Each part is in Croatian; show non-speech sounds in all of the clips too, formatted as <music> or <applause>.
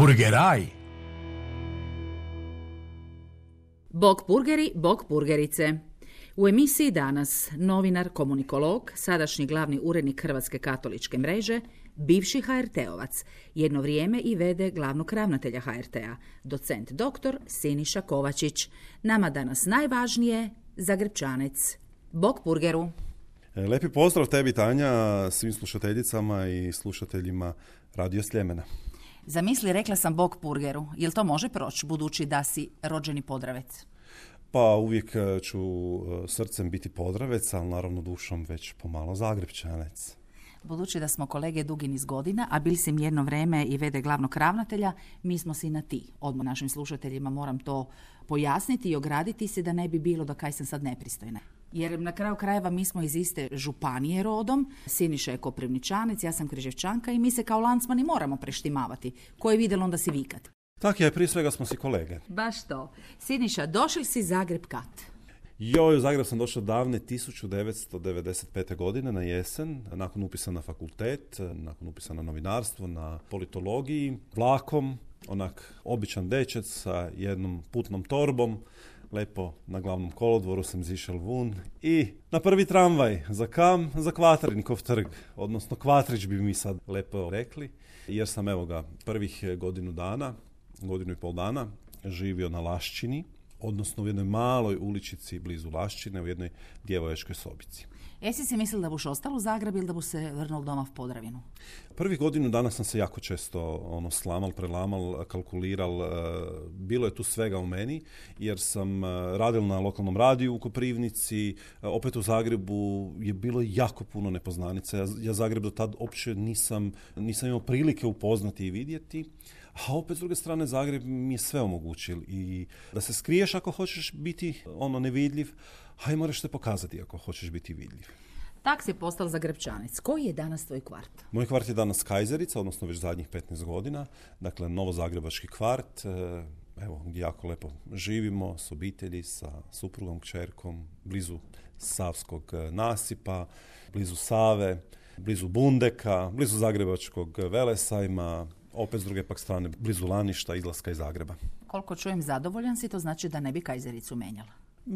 Purgeraj. Bog purgeri, bog purgerice. U emisiji danas novinar, komunikolog, sadašnji glavni urednik Hrvatske katoličke mreže, bivši HRT-ovac, jedno vrijeme i vede glavnog ravnatelja HRT-a, docent doktor Siniša Kovačić. Nama danas najvažnije, Zagrebčanec. Bog purgeru. E, Lepi pozdrav tebi Tanja, svim slušateljicama i slušateljima Radio Sljemena. Zamisli, rekla sam Bog purgeru. Jel to može proći, budući da si rođeni podravec? Pa uvijek e, ću e, srcem biti podravec, ali naravno dušom već pomalo zagrebčanec. Budući da smo kolege dugi niz godina, a bili si mi jedno vreme i vede glavnog ravnatelja, mi smo si na ti. Odmah našim slušateljima moram to pojasniti i ograditi se da ne bi bilo da kaj sam sad nepristojna. Jer na kraju krajeva mi smo iz iste županije rodom, Siniša je Koprivničanec, ja sam Križevčanka i mi se kao lancmani moramo preštimavati. Ko je vidjelo onda si vikat. Tak je, prije svega smo si kolege. Baš to. Siniša, došli si Zagreb kad? Joj, u Zagreb sam došao davne 1995. godine na jesen, nakon upisa na fakultet, nakon upisa na novinarstvo, na politologiji, vlakom, onak običan dečec sa jednom putnom torbom, lepo na glavnom kolodvoru sam zišel vun i na prvi tramvaj, za kam? Za Kvatrinkov trg, odnosno Kvatrić bi mi sad lepo rekli, jer sam evo ga prvih godinu dana, godinu i pol dana, živio na Lašćini, odnosno u jednoj maloj uličici blizu Lašćine, u jednoj djevojačkoj sobici. Jesi si mislila da buš ostalo u Zagreb ili da bu se vrnul doma v Podravinu? Prvih godinu dana sam se jako često ono slamal, prelamal, kalkuliral. e, Bilo je tu svega u meni jer sam e, radil na lokalnom radiju u Koprivnici, e, opet u Zagrebu je bilo jako puno nepoznanica. Ja, ja Zagreb do tad uopće nisam, nisam imao prilike upoznati i vidjeti. A opet s druge strane Zagreb mi je sve omogućil i da se skriješ ako hoćeš biti ono nevidljiv, a i moraš se pokazati ako hoćeš biti vidljiv. Tak si postal Zagrebčanec. Koji je danas tvoj kvart? Moj kvart je danas Kajzerica, odnosno već zadnjih 15 godina. Dakle, novozagrebački kvart, e, evo, gdje jako lepo živimo s obitelji, sa suprugom, kćerkom, blizu Savskog e, nasipa, blizu Save, blizu Bundeka, blizu Zagrebačkog Velesajma, opet s druge pak strane, blizu Laništa, izlaska iz Zagreba. Koliko čujem zadovoljan si, to znači da ne bi Kajzericu menjala.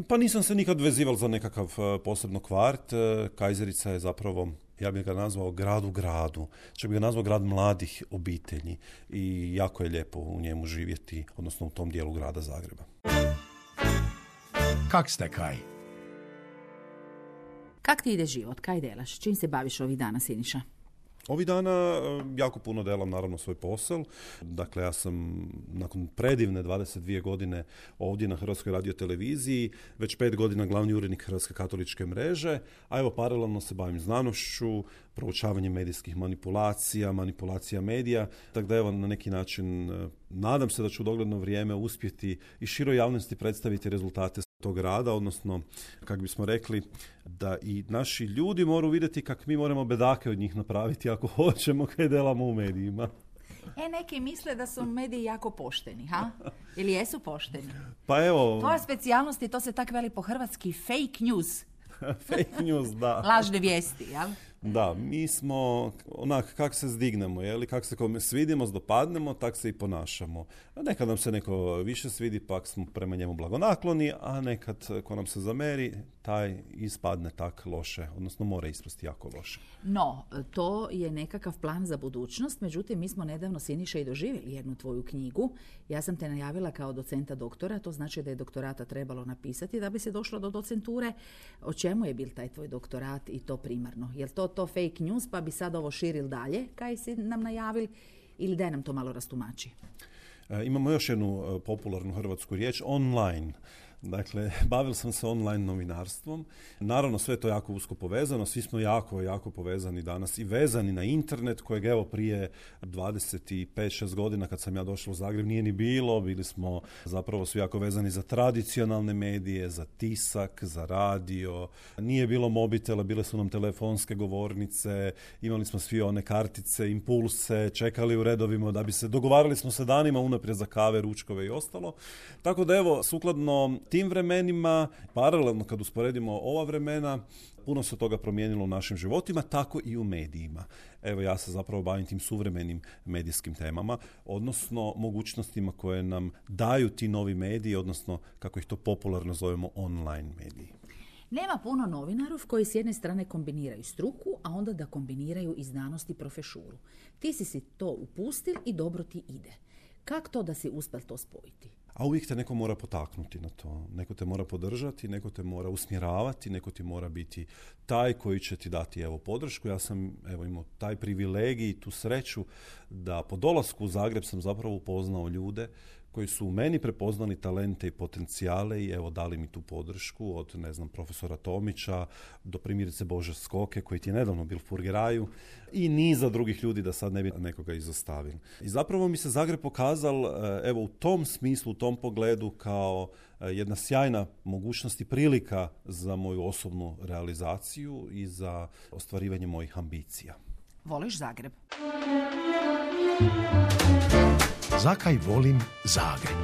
Pa nisam se nikad vezival za nekakav e, posebno kvart. E, Kajzerica je zapravo, ja bih ga nazvao grad u gradu. Čak bih ga nazvao grad mladih obitelji. I jako je lijepo u njemu živjeti, odnosno u tom dijelu grada Zagreba. Kak ste kaj? Kak ti ide život? Kaj delaš? Čim se baviš ovih dana, Siniša? Ovih dana e, jako puno delam naravno svoj posao. Dakle, ja sam nakon predivne 22 godine ovdje na Hrvatskoj radioteleviziji, već pet godina glavni urednik Hrvatske katoličke mreže, a evo paralelno se bavim znanošću, proučavanjem medijskih manipulacija, manipulacija medija, tako da evo na neki način e, nadam se da ću u dogledno vrijeme uspjeti i široj javnosti predstaviti rezultate tog rada, odnosno, kako bismo rekli, da i naši ljudi moraju vidjeti kako mi moramo bedake od njih napraviti ako <laughs> hoćemo kaj delamo u medijima. E, neki misle da su mediji jako pošteni, ha? Ili jesu pošteni? Pa evo, Tvoja specijalnost je, to se tak veli po hrvatski, fake news. <laughs> fake news, da. Lažne vijesti, jel? Da, mi smo onak kak se zdignemo, je li, kak se kome svidimo, dopadnemo, tak se i ponašamo. Nekad nam se neko više svidi, pak smo prema njemu blagonakloni, a nekad ko nam se zameri, taj ispadne tak loše, odnosno mora ispasti jako loše. No, to je nekakav plan za budućnost, međutim, mi smo nedavno Siniša i doživjeli jednu tvoju knjigu. Ja sam te najavila kao docenta doktora, to znači da je doktorata trebalo napisati da bi se došlo do docenture. O čemu je bil taj tvoj doktorat i to primarno? Jel to to fake news pa bi sad ovo širil dalje, kaj si nam najavil, ili daj nam to malo rastumači? E, imamo još jednu e, popularnu hrvatsku riječ, online. Dakle, <laughs> bavio sam se online novinarstvom. Naravno, sve je to jako usko povezano. Svi smo jako, jako povezani danas i vezani na internet, kojeg evo prije 25-6 godina kad sam ja došao u Zagreb nije ni bilo. Bili smo zapravo svi jako vezani za tradicionalne medije, za tisak, za radio. Nije bilo mobitela, bile su nam telefonske govornice, imali smo svi one kartice, impulse, čekali u redovima da bi se, dogovarali smo se danima unaprijed za kave, ručkove i ostalo. Tako da evo, sukladno tim vremenima, paralelno kad usporedimo ova vremena, puno se toga promijenilo u našim životima, tako i u medijima. Evo ja se zapravo bavim tim suvremenim medijskim temama, odnosno mogućnostima koje nam daju ti novi mediji, odnosno kako ih to popularno zovemo online mediji. Nema puno novinarov koji s jedne strane kombiniraju struku, a onda da kombiniraju i znanost i profešuru. Ti si si to upustil i dobro ti ide. Kako to da si uspjel to spojiti? A uvijek te neko mora potaknuti na to. Neko te mora podržati, neko te mora usmjeravati, neko ti mora biti taj koji će ti dati evo podršku. Ja sam evo imao taj privilegij i tu sreću da po dolasku u Zagreb sam zapravo upoznao ljude koji su u meni prepoznali talente i potencijale i evo dali mi tu podršku od ne znam profesora Tomića do primjerice Bože Skoke koji ti je nedavno bil u Furgeraju i niza drugih ljudi da sad ne bi nekoga izostavili. I zapravo mi se Zagreb pokazal e, evo u tom smislu, u tom pogledu kao e, jedna sjajna mogućnost i prilika za moju osobnu realizaciju i za ostvarivanje mojih ambicija. Voliš Zagreb? Zakaj volim Zagreb?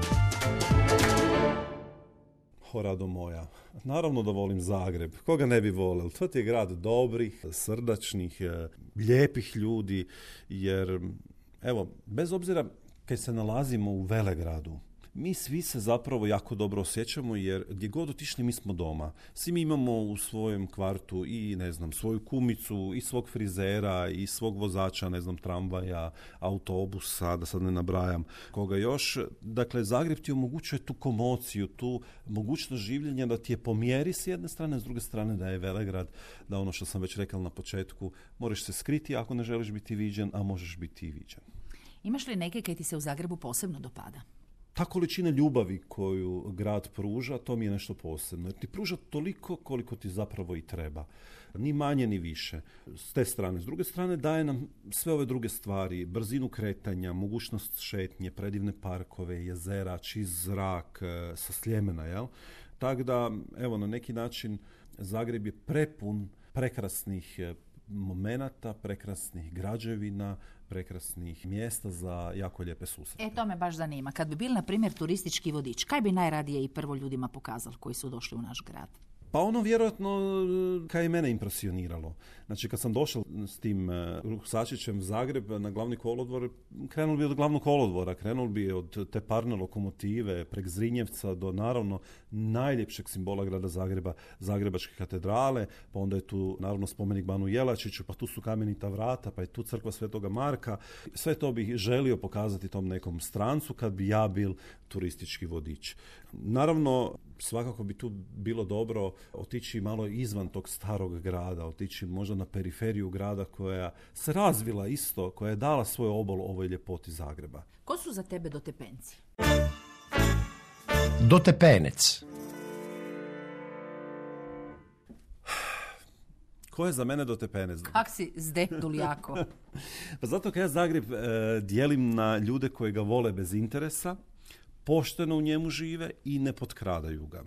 O, rado moja. Naravno da volim Zagreb. Koga ne bi volio? To je grad dobrih, srdačnih, e, lijepih ljudi, jer, evo, bez obzira kad se nalazimo u Velegradu, mi svi se zapravo jako dobro osjećamo jer gdje god otišli mi smo doma. Svi mi imamo u svojem kvartu i ne znam svoju kumicu i svog frizera i svog vozača, ne znam tramvaja, autobusa, da sad ne nabrajam koga još. Dakle, Zagreb ti omogućuje tu komociju, tu mogućnost življenja da ti je pomjeri s jedne strane, s druge strane da je Velegrad, da ono što sam već rekao na početku, moraš se skriti ako ne želiš biti viđen, a možeš biti i viđen. Imaš li neke kaj ti se u Zagrebu posebno dopada? Ta količina ljubavi koju grad pruža, to mi je nešto posebno. Jer ti pruža toliko koliko ti zapravo i treba. Ni manje ni više. S te strane. S druge strane daje nam sve ove druge stvari. Brzinu kretanja, mogućnost šetnje, predivne parkove, jezera, čist zrak, e, sa Sljemena, jel? Tako da, evo, na neki način Zagreb je prepun prekrasnih e, momenata, prekrasnih građevina, prekrasnih mjesta za jako lijepe susrete. E, to me baš zanima. Kad bi bil, na primjer, turistički vodič, kaj bi najradije i prvo ljudima pokazali koji su došli u naš grad? Pa ono vjerojatno kaj je mene impresioniralo. Znači kad sam došao s tim uh, Ruksačićem u Zagreb na glavni kolodvor, krenuo bi od glavnog kolodvora, krenuo bi od te parne lokomotive, prek Zrinjevca do naravno najljepšeg simbola grada Zagreba, Zagrebačke katedrale, pa onda je tu naravno spomenik Banu Jelačiću, pa tu su kamenita vrata, pa je tu crkva Svetoga Marka. Sve to bih želio pokazati tom nekom strancu kad bi ja bil turistički vodič. Naravno, svakako bi tu bilo dobro otići malo izvan tog starog grada, otići možda na periferiju grada koja se razvila isto, koja je dala svoj obol ovoj ljepoti Zagreba. Ko su za tebe dotepenci? Dotepenec. <sighs> Ko je za mene dotepenec? Kak si zdepnul jako? <laughs> pa zato kad ja Zagreb e, dijelim na ljude koji ga vole bez interesa, pošteno u njemu žive i ne potkradaju ga.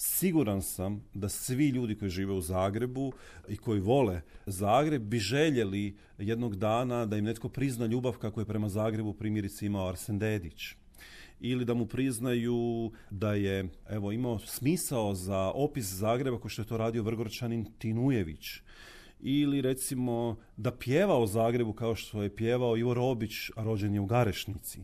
Siguran sam da svi ljudi koji žive u Zagrebu i koji vole Zagreb bi željeli jednog dana da im netko prizna ljubav kako je prema Zagrebu primjerice imao Arsen Dedić. Ili da mu priznaju da je evo imao smisao za opis Zagreba kao što je to radio Vrgorčanin Tinujević. Ili recimo da pjeva o Zagrebu kao što je pjevao Ivo Robić, a rođen je u Garešnici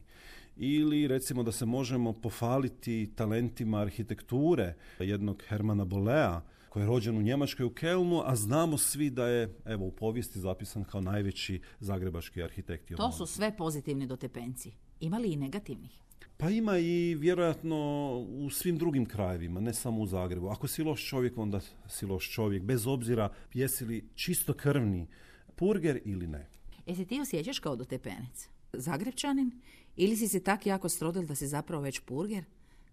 ili recimo da se možemo pofaliti talentima arhitekture jednog Hermana Bolea koji je rođen u Njemačkoj u Kelnu, a znamo svi da je evo u povijesti zapisan kao najveći zagrebački arhitekt. To su sve pozitivni dotepenci. Ima li i negativnih? Pa ima i vjerojatno u svim drugim krajevima, ne samo u Zagrebu. Ako si loš čovjek, onda si loš čovjek, bez obzira jesi li čisto krvni purger ili ne. Jesi ti osjećaš kao dotepenec? Zagrebčanin ili si se tak jako strodil da si zapravo već purger?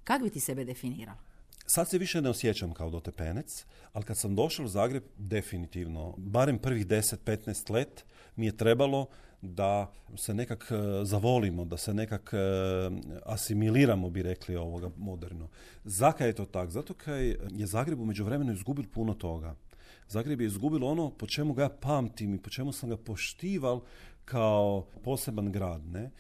Kako bi ti sebe definirao? Sad se više ne osjećam kao dotepenec, ali kad sam došao u Zagreb, definitivno, barem prvih 10-15 let mi je trebalo da se nekak e, zavolimo, da se nekak e, asimiliramo, bi rekli ovoga moderno. Zakaj je to tak? Zato kaj je Zagreb u međuvremenu izgubil puno toga. Zagreb je izgubil ono po čemu ga pamtim i po čemu sam ga poštival kao poseban grad. Ne?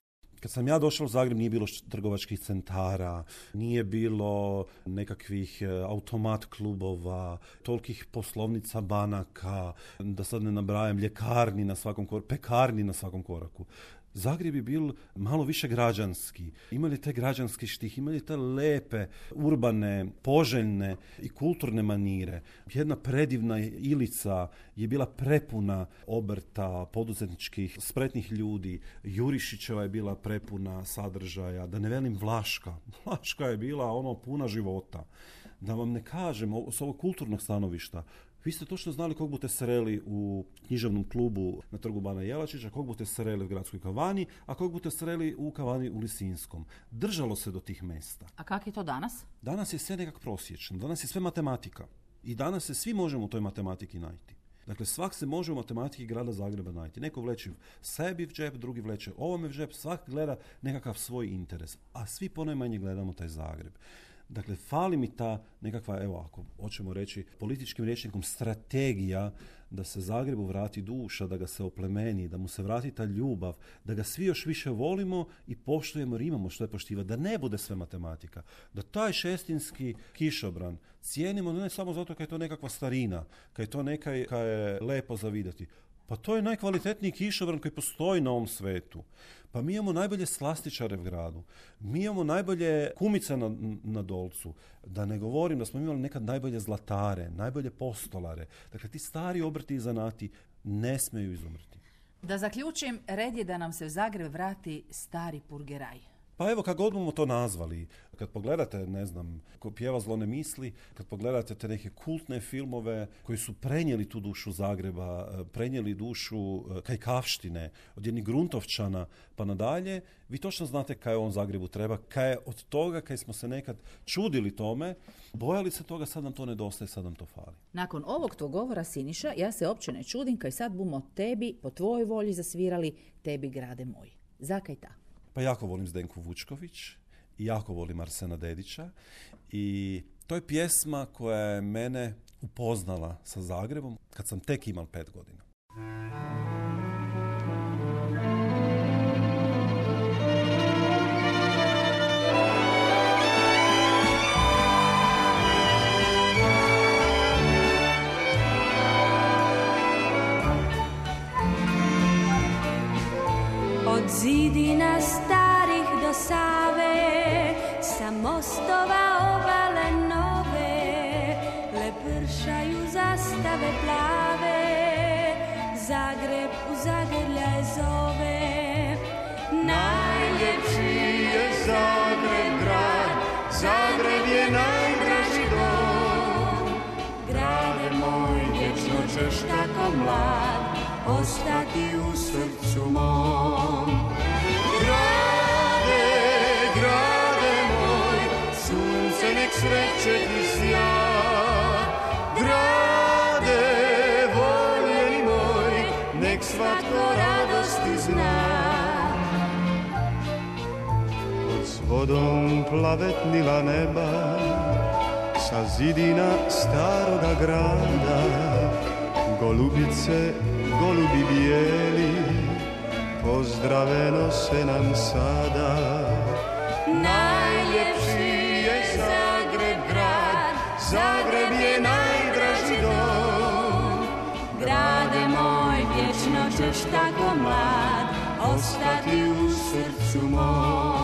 Kad sam ja došao u Zagreb nije bilo trgovačkih centara, nije bilo nekakvih e, automat klubova, tolkih poslovnica banaka, da sad ne nabrajam, ljekarni na svakom koraku, pekarni na svakom koraku. Zagreb je bil malo više građanski. Imali te građanski štih, imali te lepe, urbane, poželjne i kulturne manire. Jedna predivna ilica je bila prepuna obrta, poduzetničkih, spretnih ljudi. Jurišićeva je bila prepuna sadržaja. Da ne velim Vlaška. <laughs> Vlaška je bila ono puna života. Da vam ne kažem, s ovog kulturnog stanovišta, vi ste točno znali kog budete sreli u književnom klubu na trgu Bana Jelačića, kog budete sreli u gradskoj kavani, a kog budete sreli u kavani u Lisinskom. Držalo se do tih mesta. A kak je to danas? Danas je sve nekak prosječno, danas je sve matematika. I danas se svi možemo u toj matematiki najti. Dakle, svak se može u matematiki grada Zagreba najti. Neko vleče sebi v džep, drugi vleče ovome v džep, svak gleda nekakav svoj interes. A svi ponajmanje gledamo taj Zagreb. Dakle, fali mi ta nekakva, evo ako hoćemo reći političkim rječnikom, strategija da se Zagrebu vrati duša, da ga se oplemeni, da mu se vrati ta ljubav, da ga svi još više volimo i poštujemo jer imamo što je poštivati, da ne bude sve matematika, da taj šestinski kišobran cijenimo ne samo zato kad je to nekakva starina, kad je to nekaj kaj je lepo za vidjeti, pa to je najkvalitetniji kišobran koji postoji na ovom svetu. Pa mi imamo najbolje slastičare u gradu. Mi imamo najbolje kumice na, na dolcu. Da ne govorim da smo imali nekad najbolje zlatare, najbolje postolare. Dakle, ti stari obrti i zanati ne smeju izumrti. Da zaključim, red je da nam se u Zagreb vrati stari purgeraj. Pa evo, kako god bomo to nazvali, kad pogledate, ne znam, ko pjeva zlo ne misli, kad pogledate te neke kultne filmove koji su prenijeli tu dušu Zagreba, e, prenijeli dušu e, kajkavštine, od jednih gruntovčana pa nadalje, vi točno znate kaj on Zagrebu treba, kaj je od toga, kaj smo se nekad čudili tome, bojali se toga, sad nam to nedostaje, sad nam to fali. Nakon ovog tvog govora, Siniša, ja se opće ne čudim kaj sad bumo tebi, po tvojoj volji zasvirali, tebi grade moj. Zakaj ta? Pa jako volim Zdenku Vučković i jako volim Arsena Dedića i to je pjesma koja je mene upoznala sa Zagrebom kad sam tek imao pet godina. Zidina starih do Save, sa mostova obale nove, lepršaju zastave plave, Zagreb u Zagrljaj zove. Najljepši je Zagreb grad, Zagreb je najdraži dom. Grade moj, vječno ćeš tako mlad, ostati u srcu mom. Grade, grade moj, sunce nek sreće ti sja. Grade, voljeni moj, nek svatko radosti zna. Pod s vodom plavetnila neba Sa zidina staroga grada Golubice, golubi bijeli Pozdraveno se nam sada Najljepši je Zagreb grad, Zagreb je najdraži dom. Grade moj, vječno ćeš tako mlad, ostati u srcu mom.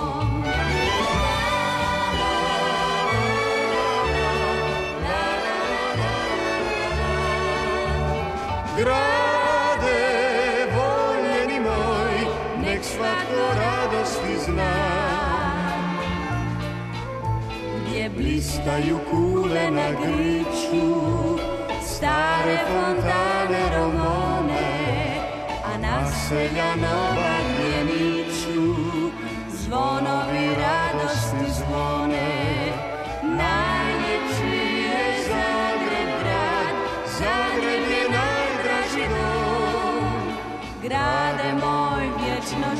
jasny znak, blistaju kule na stare fontane romone, a naselja nova zvonovi radosti zvone, najljepši je Zagreb Zagreb najdraži dom,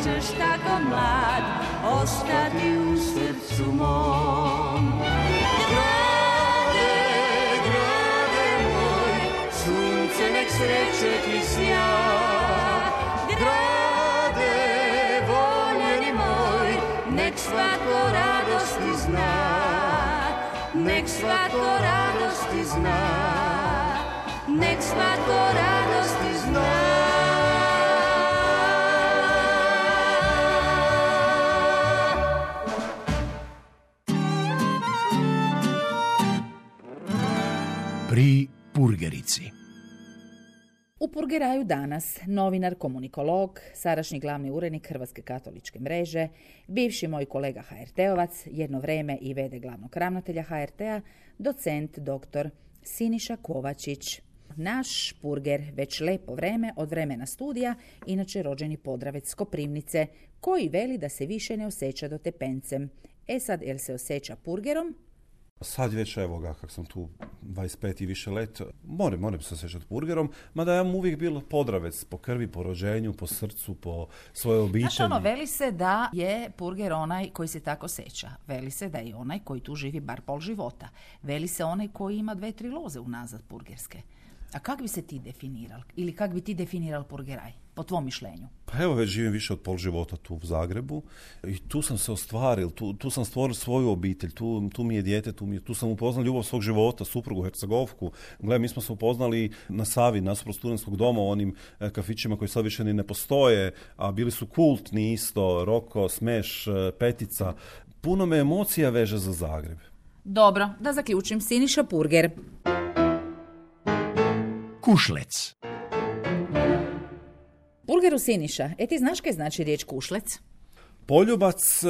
tako mlad ostati u srcu mom. Grade, grade moj, sunce nek sreće ti sja. Grade, voljeni moj, nek svako radosti zna. Nek svako radosti zna. Nek svako radosti zna. Pri Purgerici. U Purgeraju danas novinar, komunikolog, sadašnji glavni urednik Hrvatske katoličke mreže, bivši moj kolega HRT-ovac, jedno vreme i vede glavnog ravnatelja HRT-a, docent dr. Siniša Kovačić. Naš Purger već lepo vreme od vremena studija, inače rođeni podravec Koprivnice, koji veli da se više ne osjeća do tepencem. E sad, jel se osjeća Purgerom? Sad već, evo ga, kak sam tu 25 i više let, moram, moram se osjećati burgerom, mada ja mu uvijek bilo podravec po krvi, po rođenju, po srcu, po svojoj obitelji. Znaš ono, veli se da je Purger onaj koji se tako seća. Veli se da je onaj koji tu živi bar pol života. Veli se onaj koji ima dve, tri loze unazad purgerske. A kak bi se ti definiral? Ili kak bi ti definiral Purgeraj? Po tvom mišljenju? Pa evo već živim više od pol života tu u Zagrebu i tu sam se ostvaril, tu, tu sam stvorio svoju obitelj, tu, tu mi je dijete, tu, mi je, tu sam upoznao ljubav svog života, suprugu, Hercegovku. Gle, mi smo se upoznali na Savi, nasuprot studentskog doma, onim e, kafićima koji sad više ni ne postoje, a bili su kultni isto, Roko, Smeš, e, Petica. Puno me emocija veže za Zagreb. Dobro, da zaključim. Siniša Purger. Kušlec. Purgeru Siniša, e ti znaš kaj znači riječ kušlec? Poljubac e,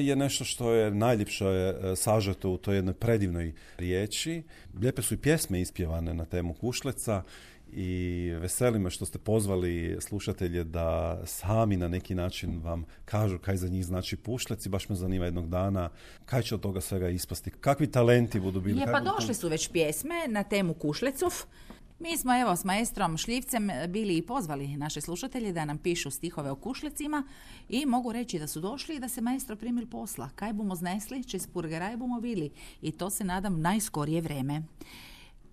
je nešto što je najljepše e, sažeto u toj jednoj predivnoj riječi. Lijepe su i pjesme ispjevane na temu Kušleca i veseli me što ste pozvali slušatelje da sami na neki način vam kažu kaj za njih znači pušlec i baš me zanima jednog dana kaj će od toga svega ispasti, kakvi talenti budu bili. Je, pa došle su već pjesme na temu Kušlecov. Mi smo evo s maestrom Šljivcem bili i pozvali naše slušatelje da nam pišu stihove o kušlecima i mogu reći da su došli i da se maestro primil posla. Kaj bomo znesli, čez purgeraj bomo bili i to se nadam najskorije vreme.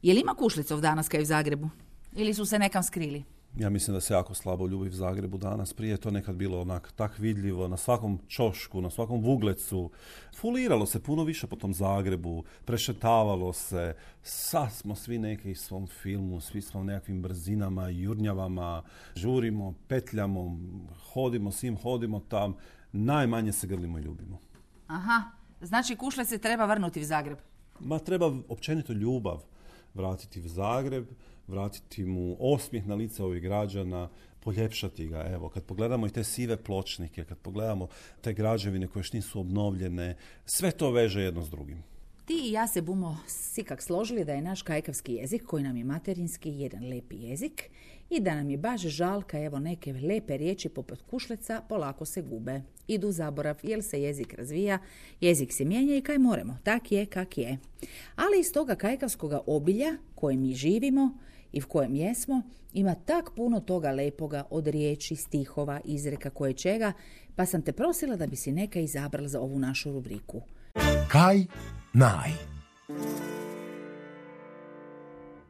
Je li ima kušlecov danas kaj u Zagrebu? Ili su se nekam skrili? Ja mislim da se jako slabo ljubi u Zagrebu danas. Prije je to nekad bilo onak tak vidljivo na svakom čošku, na svakom vuglecu. Fuliralo se puno više po tom Zagrebu, prešetavalo se. Sad smo svi neki u svom filmu, svi smo u nekakvim brzinama, jurnjavama, žurimo, petljamo, hodimo svim, hodimo tam. Najmanje se grlimo i ljubimo. Aha, znači kušlec se treba vrnuti u Zagreb. Ma treba općenito ljubav vratiti u Zagreb, vratiti mu osmijeh na lice ovih građana, poljepšati ga. Evo, kad pogledamo i te sive pločnike, kad pogledamo te građevine koje još nisu obnovljene, sve to veže jedno s drugim. Ti i ja se bumo sikak složili da je naš kajkavski jezik, koji nam je materinski, jedan lepi jezik i da nam je baš žalka, evo neke lepe riječi poput kušleca polako se gube. Idu zaborav, jer se jezik razvija, jezik se mijenja i kaj moremo, tak je kak je. Ali iz toga kajkavskoga obilja koje mi živimo i v kojem jesmo, ima tak puno toga lepoga od riječi, stihova, izreka koje čega, pa sam te prosila da bi si neka izabrala za ovu našu rubriku. Kaj naj.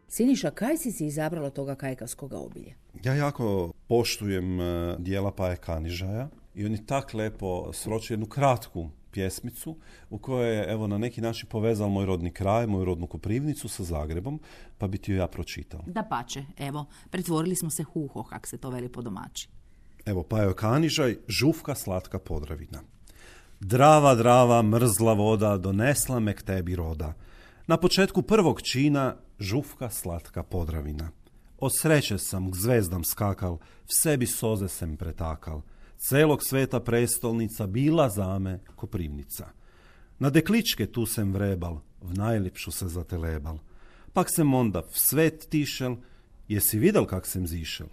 Siniša, kaj si si izabrala toga kajkavskoga obilja? Ja jako poštujem e, dijela Paje Kanižaja i on je tak lepo sročio jednu kratku pjesmicu u kojoj je evo na neki način povezao moj rodni kraj, moju rodnu Koprivnicu sa Zagrebom, pa bi ti ju ja pročitao. Da pače, evo, pretvorili smo se huho, kak se to veli po domaći. Evo, Pajo Kanižaj, žufka slatka Podravina. Drava, drava, mrzla voda, donesla me k tebi roda. Na početku prvog čina, žufka slatka Podravina. Od sreće sam k zvezdam skakal, v sebi soze sem pretakal. Celog sveta prestolnica bila zame Koprivnica. Na dekličke tu sem vrebal, v najljepšu se zatelebal. Pak sem onda v svet tišel, jesi videl kak sem zišel?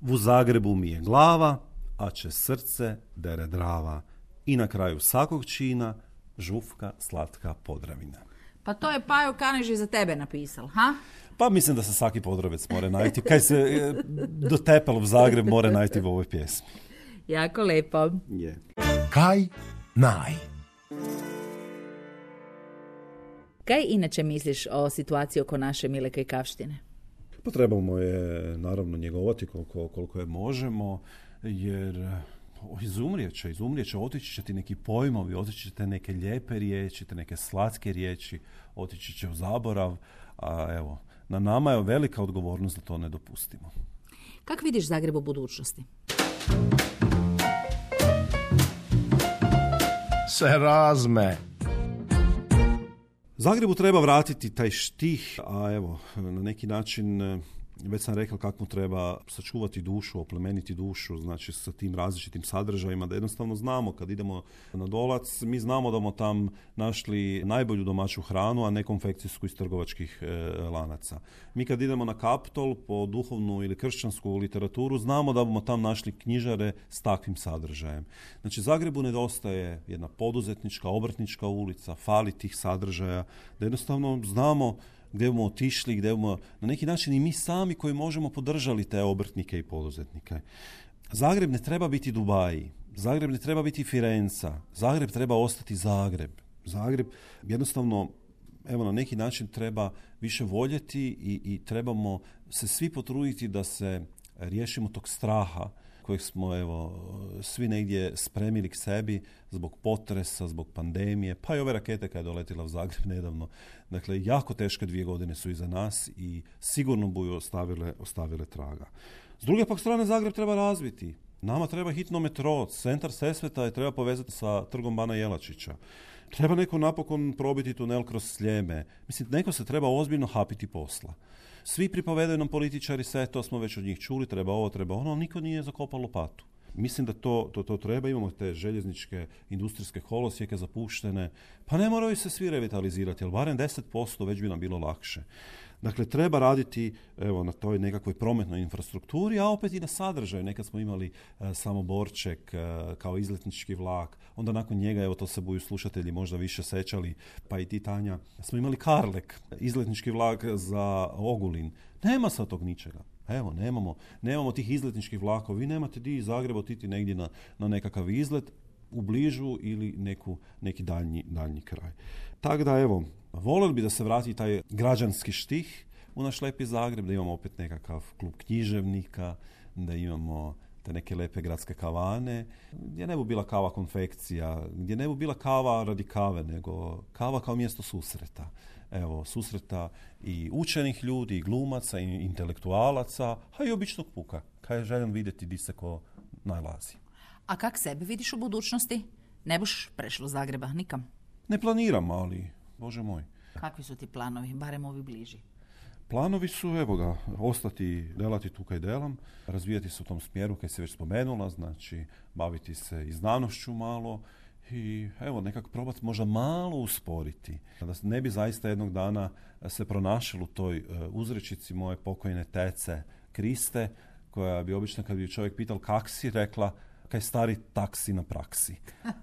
V Zagrebu mi je glava, a čez srce dere drava. I na kraju svakog čina žufka slatka Podravina. Pa to je Kaniži za tebe napisal, ha? Pa mislim da se svaki podravec mora najti. Kaj se e, dotepalo v Zagreb mora najti u ovoj pjesmi. Jako lepo. Je. Kaj naj? Kaj inače misliš o situaciji oko naše Mile Kajkavštine? Pa trebamo je naravno njegovati koliko, koliko je možemo, jer izumrijet će, izumrijet će, otići će ti neki pojmovi, otići će te neke lijepe riječi, te neke slatke riječi, otići će u zaborav, a evo, na nama je velika odgovornost da to ne dopustimo. Kako vidiš Zagreb u budućnosti? Se razme. Zagrebu treba vratiti taj štih, a evo, na neki način već sam rekao kako treba sačuvati dušu, oplemeniti dušu, znači sa tim različitim sadržajima, da jednostavno znamo kad idemo na dolac, mi znamo da smo tam našli najbolju domaću hranu, a ne konfekcijsku iz trgovačkih e, lanaca. Mi kad idemo na Kaptol po duhovnu ili kršćansku literaturu, znamo da bomo tam našli knjižare s takvim sadržajem. Znači Zagrebu nedostaje jedna poduzetnička, obrtnička ulica, fali tih sadržaja, da jednostavno znamo gdje bomo otišli, gdje bomo na neki način i mi sami koji možemo podržali te obrtnike i poduzetnike. Zagreb ne treba biti Dubaji, Zagreb ne treba biti Firenca, Zagreb treba ostati Zagreb. Zagreb jednostavno evo na neki način treba više voljeti i, i trebamo se svi potruditi da se riješimo tog straha kojeg smo evo svi negdje spremili k sebi zbog potresa, zbog pandemije, pa i ove rakete kada je doletila u Zagreb nedavno. Dakle, jako teške dvije godine su iza nas i sigurno buju ostavile, ostavile traga. S druge pak strane, Zagreb treba razviti. Nama treba hitno metro, centar Sesveta je treba povezati sa trgom Bana Jelačića. Treba neko napokon probiti tunel kroz Sljeme. Mislim, neko se treba ozbiljno hapiti posla. Svi pripovedaju nam političari sve, to smo već od njih čuli, treba ovo, treba ono, ali niko nije zakopao lopatu. Mislim da to, to, to treba, imamo te željezničke industrijske kolosijeke zapuštene, pa ne moraju se svi revitalizirati, ali barem 10% već bi nam bilo lakše. Dakle, treba raditi evo, na toj nekakvoj prometnoj infrastrukturi, a opet i na sadržaju. Nekad smo imali e, samo Borček e, kao izletnički vlak, onda nakon njega, evo to se buju slušatelji možda više sećali, pa i ti Tanja, smo imali Karlek, izletnički vlak za Ogulin. Nema sad tog ničega. Evo, nemamo, nemamo tih izletničkih vlakova. Vi nemate di iz Zagreba otiti negdje na, na nekakav izlet, u bližu ili neku, neki daljnji, daljnji kraj. Tako da evo, volio bi da se vrati taj građanski štih u naš lepi Zagreb, da imamo opet nekakav klub književnika, da imamo te neke lepe gradske kavane, gdje ne bi bila kava konfekcija, gdje ne bi bila kava radi kave, nego kava kao mjesto susreta. Evo, susreta i učenih ljudi, i glumaca, i intelektualaca, a i običnog puka. Kaj želim vidjeti di se ko najlazi. A kak sebe vidiš u budućnosti? Ne buš prešlo Zagreba, nikam? Ne planiram, ali, bože moj. Kakvi su ti planovi, barem ovi bliži? Planovi su, evo ga, ostati, delati tu kaj delam, razvijati se u tom smjeru kaj se već spomenula, znači baviti se i znanošću malo i evo nekako probati možda malo usporiti. Da ne bi zaista jednog dana se pronašalo u toj e, uzrečici moje pokojne tece Kriste, koja bi obično kad bi čovjek pital kak si, rekla kaj stari taksi na praksi.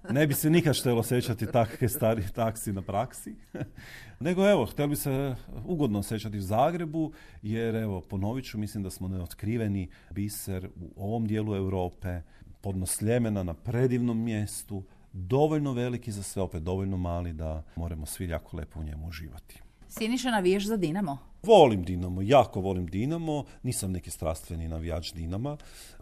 Ne bi se nikad štelo osjećati tak kaj stari taksi na praksi. <laughs> Nego evo, htjeli bi se ugodno osjećati u Zagrebu, jer evo, ponovit ću, mislim da smo neotkriveni biser u ovom dijelu Europe, podnos Sljemena na predivnom mjestu, dovoljno veliki za sve, opet dovoljno mali da moramo svi jako lepo u njemu uživati. Siniša navijaš za Dinamo? Volim Dinamo, jako volim Dinamo, nisam neki strastveni navijač Dinama,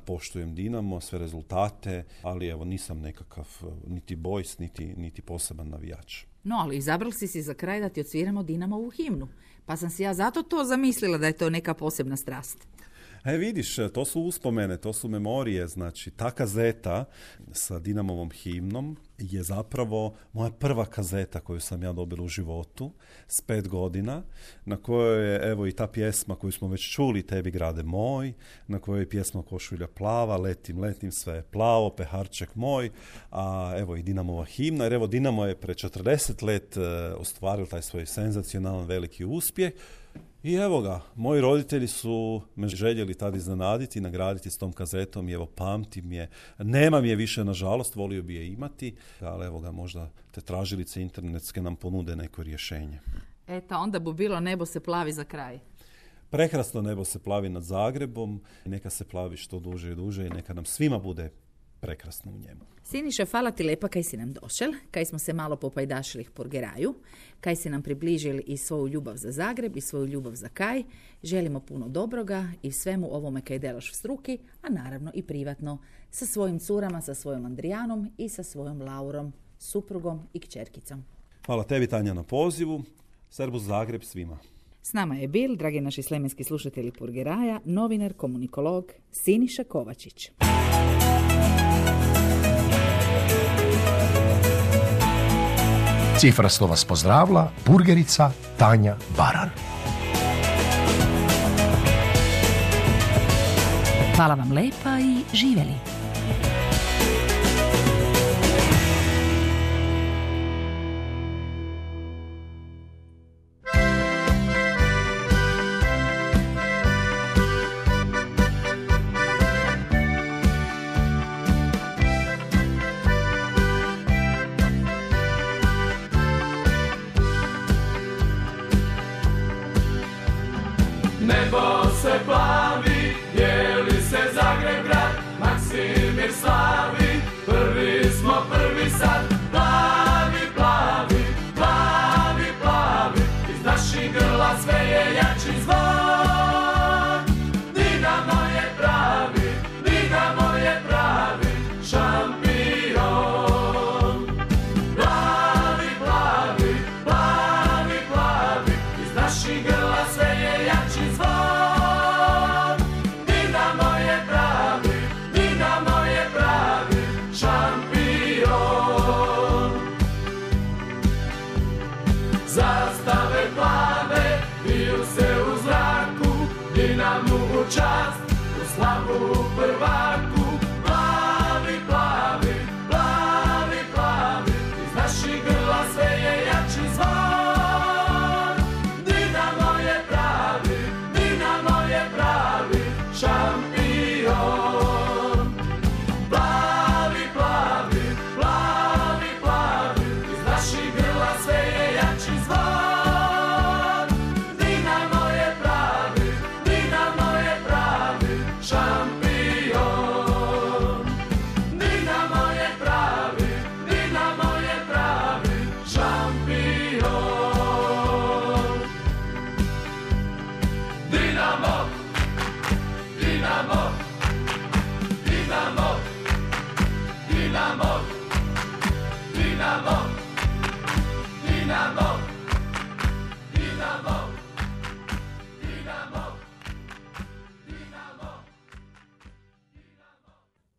poštujem Dinamo, sve rezultate, ali evo nisam nekakav niti bojs, niti, niti poseban navijač. No, ali izabrali si si za kraj da ti odsviramo Dinamo u himnu. Pa sam si ja zato to zamislila da je to neka posebna strast. E vidiš, to su uspomene, to su memorije, znači ta kazeta sa Dinamovom himnom je zapravo moja prva kazeta koju sam ja dobila u životu s pet godina, na kojoj je evo i ta pjesma koju smo već čuli, Tebi grade moj, na kojoj je pjesma Košulja plava, letim, letim, sve je plavo, peharček moj, a evo i Dinamova himna, jer evo Dinamo je pre 40 let e, ostvario taj svoj senzacionalan veliki uspjeh, i evo ga, moji roditelji su me željeli tad iznenaditi, nagraditi s tom kazetom i evo pamtim je. Nemam je više, nažalost, volio bi je imati, ali evo ga, možda te tražilice internetske nam ponude neko rješenje. Eto, onda bi bilo nebo se plavi za kraj. Prekrasno nebo se plavi nad Zagrebom, neka se plavi što duže i duže i neka nam svima bude prekrasno u njemu. Siniša, hvala ti lepa kaj si nam došel, kaj smo se malo popajdašili po Purgeraju, kaj si nam približili i svoju ljubav za Zagreb i svoju ljubav za kaj. Želimo puno dobroga i svemu ovome kaj delaš v struki, a naravno i privatno sa svojim curama, sa svojom Andrijanom i sa svojom Laurom, suprugom i kćerkicom. Hvala tebi Tanja na pozivu. Servus Zagreb svima. S nama je bil, dragi naši slemenski slušatelji Purgeraja, novinar, komunikolog Siniša Kovačić. Cifrasto vas pozdravila burgerica Tanja Baran. Hvala vam lepa i živeli.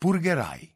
Purgerai.